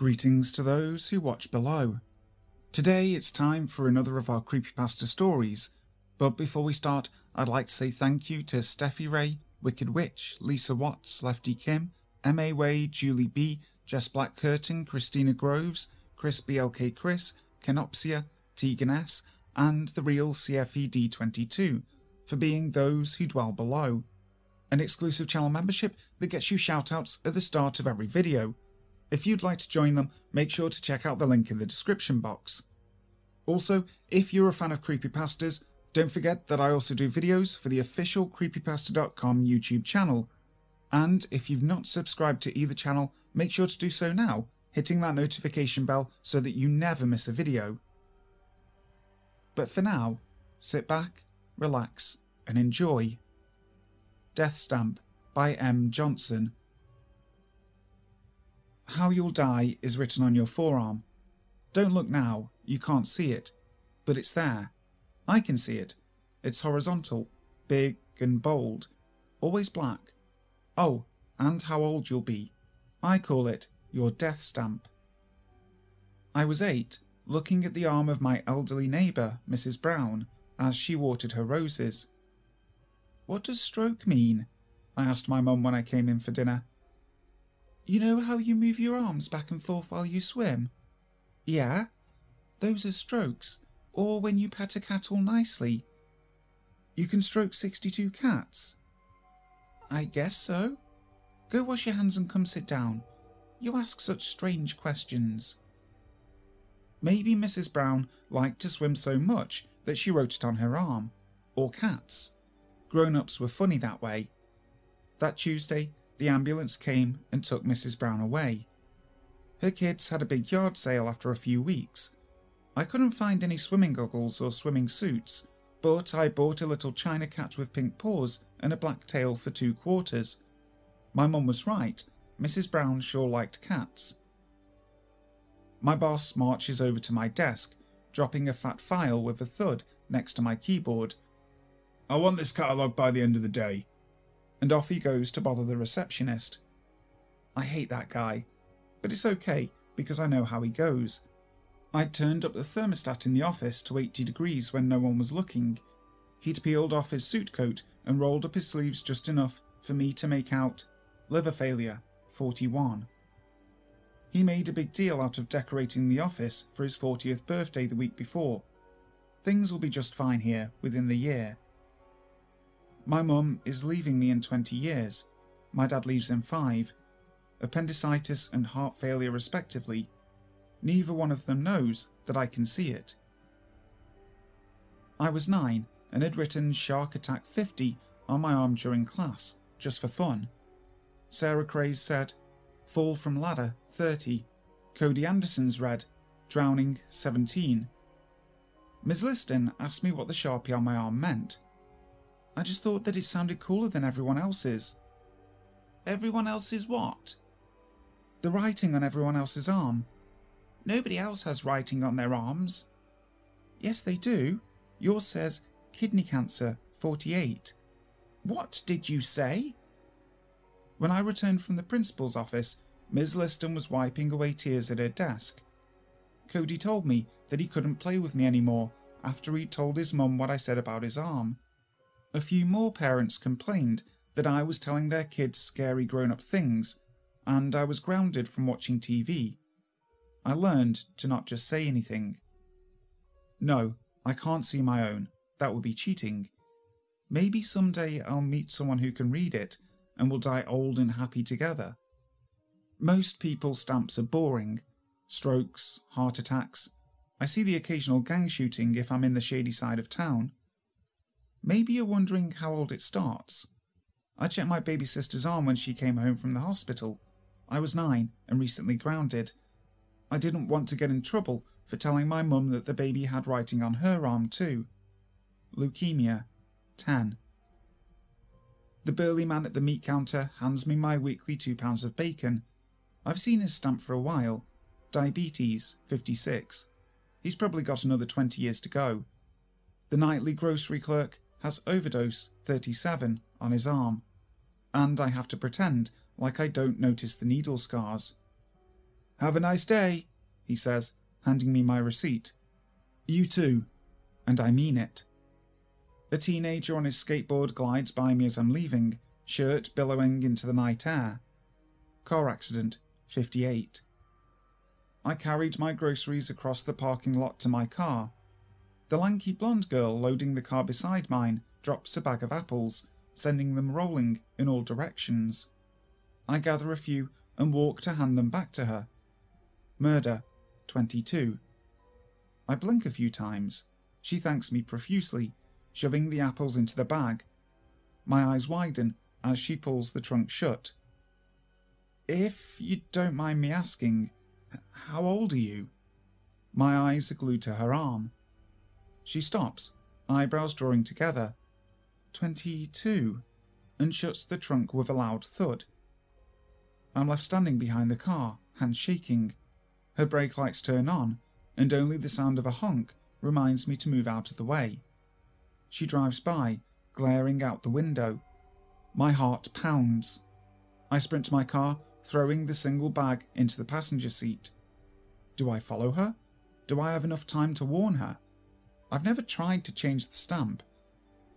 Greetings to those who watch below. Today it's time for another of our creepypasta stories, but before we start, I'd like to say thank you to Steffi Ray, Wicked Witch, Lisa Watts, Lefty Kim, M.A. Way, Julie B, Jess Black Curtin, Christina Groves, Chris BLK Chris, Kenopsia, Tegan S, and the real CFE D22 for being those who dwell below. An exclusive channel membership that gets you shoutouts at the start of every video. If you'd like to join them, make sure to check out the link in the description box. Also, if you're a fan of creepypastas, don't forget that I also do videos for the official creepypasta.com YouTube channel. And if you've not subscribed to either channel, make sure to do so now, hitting that notification bell so that you never miss a video. But for now, sit back, relax, and enjoy. Death Stamp by M. Johnson. How you'll die is written on your forearm. Don't look now, you can't see it, but it's there. I can see it. It's horizontal, big and bold, always black. Oh, and how old you'll be. I call it your death stamp. I was eight, looking at the arm of my elderly neighbour, Mrs. Brown, as she watered her roses. What does stroke mean? I asked my mum when I came in for dinner. You know how you move your arms back and forth while you swim? Yeah. Those are strokes, or when you pet a cat all nicely. You can stroke 62 cats? I guess so. Go wash your hands and come sit down. You ask such strange questions. Maybe Mrs. Brown liked to swim so much that she wrote it on her arm. Or cats. Grown ups were funny that way. That Tuesday, the ambulance came and took Mrs. Brown away. Her kids had a big yard sale after a few weeks. I couldn't find any swimming goggles or swimming suits, but I bought a little china cat with pink paws and a black tail for two quarters. My mum was right, Mrs. Brown sure liked cats. My boss marches over to my desk, dropping a fat file with a thud next to my keyboard. I want this catalogue by the end of the day. And off he goes to bother the receptionist. I hate that guy, but it's okay because I know how he goes. I'd turned up the thermostat in the office to 80 degrees when no one was looking. He'd peeled off his suit coat and rolled up his sleeves just enough for me to make out liver failure 41. He made a big deal out of decorating the office for his 40th birthday the week before. Things will be just fine here within the year. My mum is leaving me in 20 years. My dad leaves in 5. Appendicitis and heart failure, respectively. Neither one of them knows that I can see it. I was 9 and had written Shark Attack 50 on my arm during class, just for fun. Sarah Craze said, Fall from ladder 30. Cody Anderson's read, Drowning 17. Ms. Liston asked me what the sharpie on my arm meant. I just thought that it sounded cooler than everyone else's. Everyone else's what? The writing on everyone else's arm. Nobody else has writing on their arms. Yes, they do. Yours says kidney cancer 48. What did you say? When I returned from the principal's office, Ms. Liston was wiping away tears at her desk. Cody told me that he couldn't play with me anymore after he'd told his mum what I said about his arm. A few more parents complained that I was telling their kids scary grown up things, and I was grounded from watching TV. I learned to not just say anything. No, I can't see my own. That would be cheating. Maybe someday I'll meet someone who can read it and we'll die old and happy together. Most people's stamps are boring strokes, heart attacks. I see the occasional gang shooting if I'm in the shady side of town. Maybe you're wondering how old it starts. I checked my baby sister's arm when she came home from the hospital. I was nine and recently grounded. I didn't want to get in trouble for telling my mum that the baby had writing on her arm too. Leukemia, 10. The burly man at the meat counter hands me my weekly two pounds of bacon. I've seen his stamp for a while. Diabetes, 56. He's probably got another 20 years to go. The nightly grocery clerk has overdose, 37, on his arm. And I have to pretend like I don't notice the needle scars. Have a nice day, he says, handing me my receipt. You too. And I mean it. A teenager on his skateboard glides by me as I'm leaving, shirt billowing into the night air. Car accident, 58. I carried my groceries across the parking lot to my car. The lanky blonde girl loading the car beside mine drops a bag of apples, sending them rolling in all directions. I gather a few and walk to hand them back to her. Murder, 22. I blink a few times. She thanks me profusely, shoving the apples into the bag. My eyes widen as she pulls the trunk shut. If you don't mind me asking, how old are you? My eyes are glued to her arm. She stops, eyebrows drawing together. Twenty two, and shuts the trunk with a loud thud. I'm left standing behind the car, hands shaking. Her brake lights turn on, and only the sound of a honk reminds me to move out of the way. She drives by, glaring out the window. My heart pounds. I sprint to my car, throwing the single bag into the passenger seat. Do I follow her? Do I have enough time to warn her? I've never tried to change the stamp.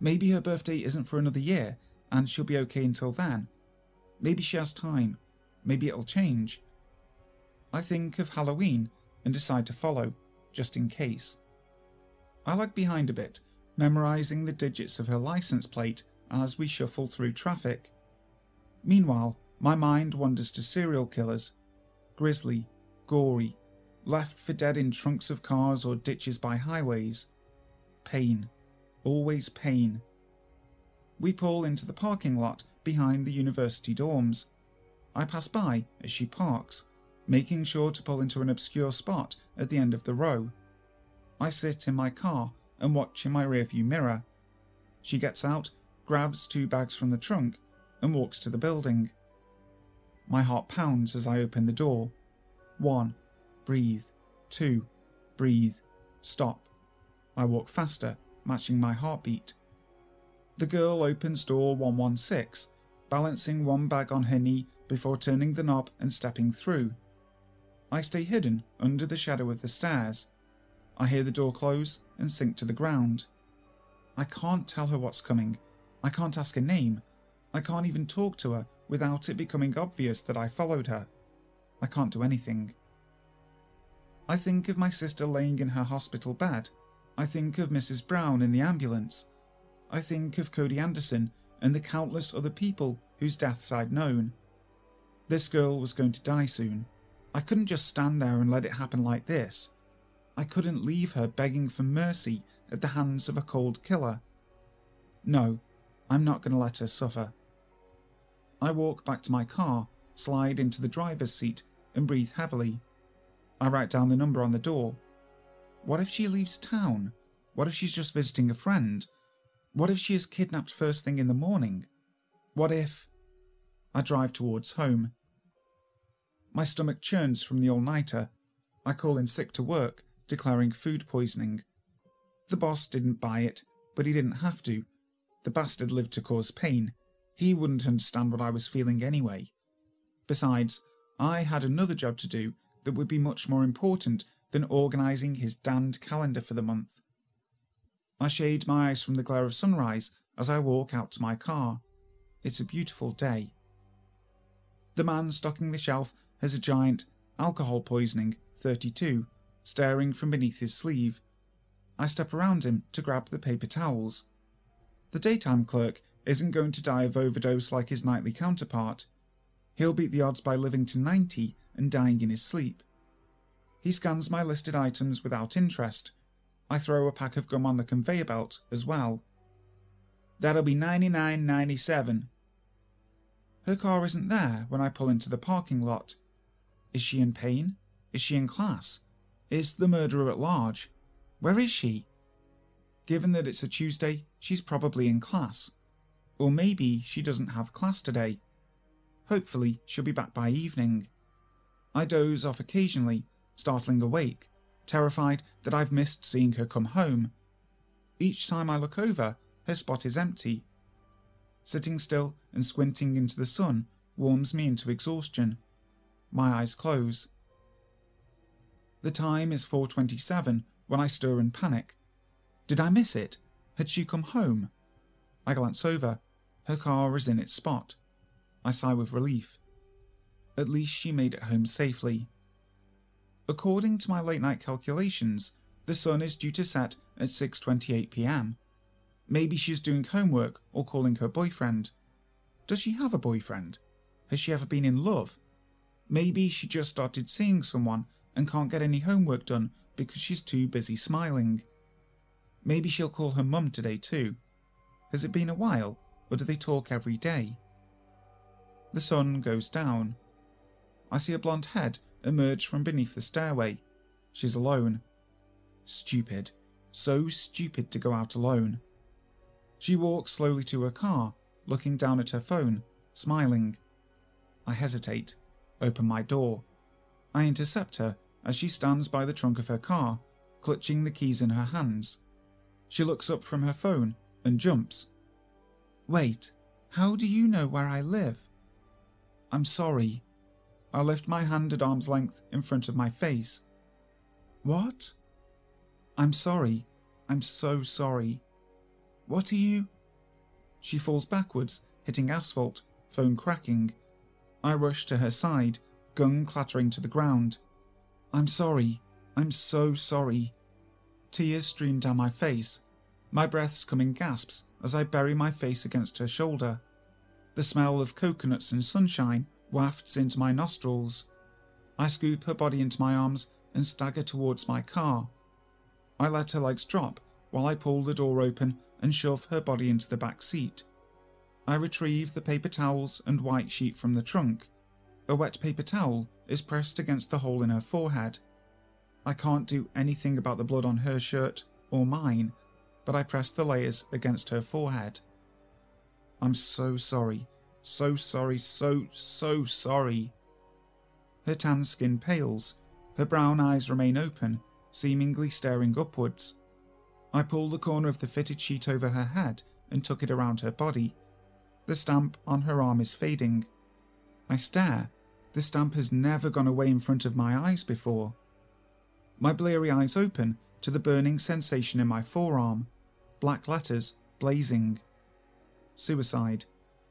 Maybe her birthday isn't for another year, and she'll be okay until then. Maybe she has time. Maybe it'll change. I think of Halloween and decide to follow, just in case. I lag behind a bit, memorising the digits of her license plate as we shuffle through traffic. Meanwhile, my mind wanders to serial killers grisly, gory, left for dead in trunks of cars or ditches by highways. Pain, always pain. We pull into the parking lot behind the university dorms. I pass by as she parks, making sure to pull into an obscure spot at the end of the row. I sit in my car and watch in my rearview mirror. She gets out, grabs two bags from the trunk, and walks to the building. My heart pounds as I open the door. One, breathe. Two, breathe. Stop. I walk faster, matching my heartbeat. The girl opens door 116, balancing one bag on her knee before turning the knob and stepping through. I stay hidden under the shadow of the stairs. I hear the door close and sink to the ground. I can't tell her what's coming. I can't ask her name. I can't even talk to her without it becoming obvious that I followed her. I can't do anything. I think of my sister laying in her hospital bed. I think of Mrs. Brown in the ambulance. I think of Cody Anderson and the countless other people whose deaths I'd known. This girl was going to die soon. I couldn't just stand there and let it happen like this. I couldn't leave her begging for mercy at the hands of a cold killer. No, I'm not going to let her suffer. I walk back to my car, slide into the driver's seat, and breathe heavily. I write down the number on the door. What if she leaves town? What if she's just visiting a friend? What if she is kidnapped first thing in the morning? What if. I drive towards home. My stomach churns from the all nighter. I call in sick to work, declaring food poisoning. The boss didn't buy it, but he didn't have to. The bastard lived to cause pain. He wouldn't understand what I was feeling anyway. Besides, I had another job to do that would be much more important than organising his damned calendar for the month. I shade my eyes from the glare of sunrise as I walk out to my car. It's a beautiful day. The man stocking the shelf has a giant alcohol poisoning 32 staring from beneath his sleeve. I step around him to grab the paper towels. The daytime clerk isn't going to die of overdose like his nightly counterpart. He'll beat the odds by living to 90 and dying in his sleep. He scans my listed items without interest. I throw a pack of gum on the conveyor belt as well. That'll be 99.97. Her car isn't there when I pull into the parking lot. Is she in pain? Is she in class? is the murderer at large. Where is she? Given that it's a Tuesday, she's probably in class. Or maybe she doesn't have class today. Hopefully, she'll be back by evening. I doze off occasionally, startling awake, terrified that I've missed seeing her come home. Each time I look over, her spot is empty. Sitting still and squinting into the sun warms me into exhaustion. My eyes close. The time is 4:27 when I stir in panic. Did I miss it? Had she come home? I glance over. Her car is in its spot. I sigh with relief. At least she made it home safely. According to my late night calculations, the sun is due to set at 6:28 p.m. Maybe she's doing homework or calling her boyfriend. Does she have a boyfriend? Has she ever been in love? Maybe she just started seeing someone and can't get any homework done because she's too busy smiling. Maybe she'll call her mum today too. Has it been a while, or do they talk every day? The sun goes down. I see a blonde head emerge from beneath the stairway. She's alone. Stupid. So stupid to go out alone. She walks slowly to her car, looking down at her phone, smiling. I hesitate, open my door. I intercept her as she stands by the trunk of her car, clutching the keys in her hands. She looks up from her phone and jumps. Wait, how do you know where I live? I'm sorry. I lift my hand at arm's length in front of my face. What? I'm sorry. I'm so sorry. What are you? She falls backwards, hitting asphalt, phone cracking. I rush to her side, gun clattering to the ground. I'm sorry. I'm so sorry. Tears stream down my face. My breaths come in gasps as I bury my face against her shoulder. The smell of coconuts and sunshine wafts into my nostrils. I scoop her body into my arms and stagger towards my car. I let her legs drop while I pull the door open and shove her body into the back seat. I retrieve the paper towels and white sheet from the trunk. A wet paper towel is pressed against the hole in her forehead. I can't do anything about the blood on her shirt or mine, but I press the layers against her forehead. I'm so sorry, so sorry, so, so sorry. Her tan skin pales, her brown eyes remain open, seemingly staring upwards. I pull the corner of the fitted sheet over her head and tuck it around her body. The stamp on her arm is fading. I stare. The stamp has never gone away in front of my eyes before. My bleary eyes open to the burning sensation in my forearm. Black letters blazing. Suicide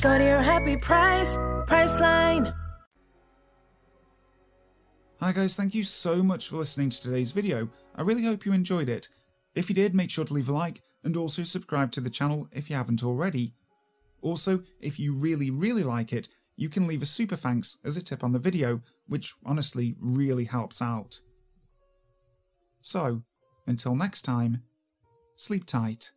Go to your happy price, Priceline. Hi guys, thank you so much for listening to today's video. I really hope you enjoyed it. If you did, make sure to leave a like and also subscribe to the channel if you haven't already. Also, if you really, really like it, you can leave a super thanks as a tip on the video, which honestly really helps out. So, until next time, sleep tight.